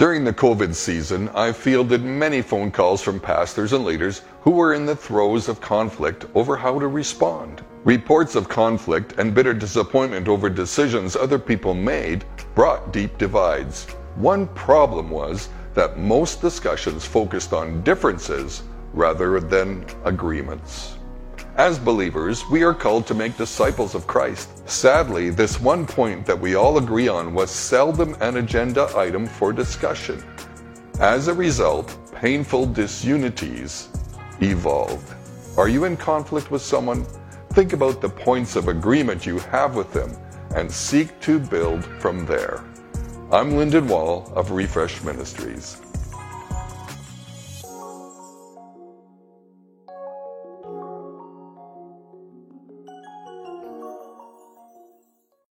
During the COVID season, I fielded many phone calls from pastors and leaders who were in the throes of conflict over how to respond. Reports of conflict and bitter disappointment over decisions other people made brought deep divides. One problem was that most discussions focused on differences rather than agreements. As believers, we are called to make disciples of Christ. Sadly, this one point that we all agree on was seldom an agenda item for discussion. As a result, painful disunities evolved. Are you in conflict with someone? Think about the points of agreement you have with them and seek to build from there. I'm Lyndon Wall of Refresh Ministries.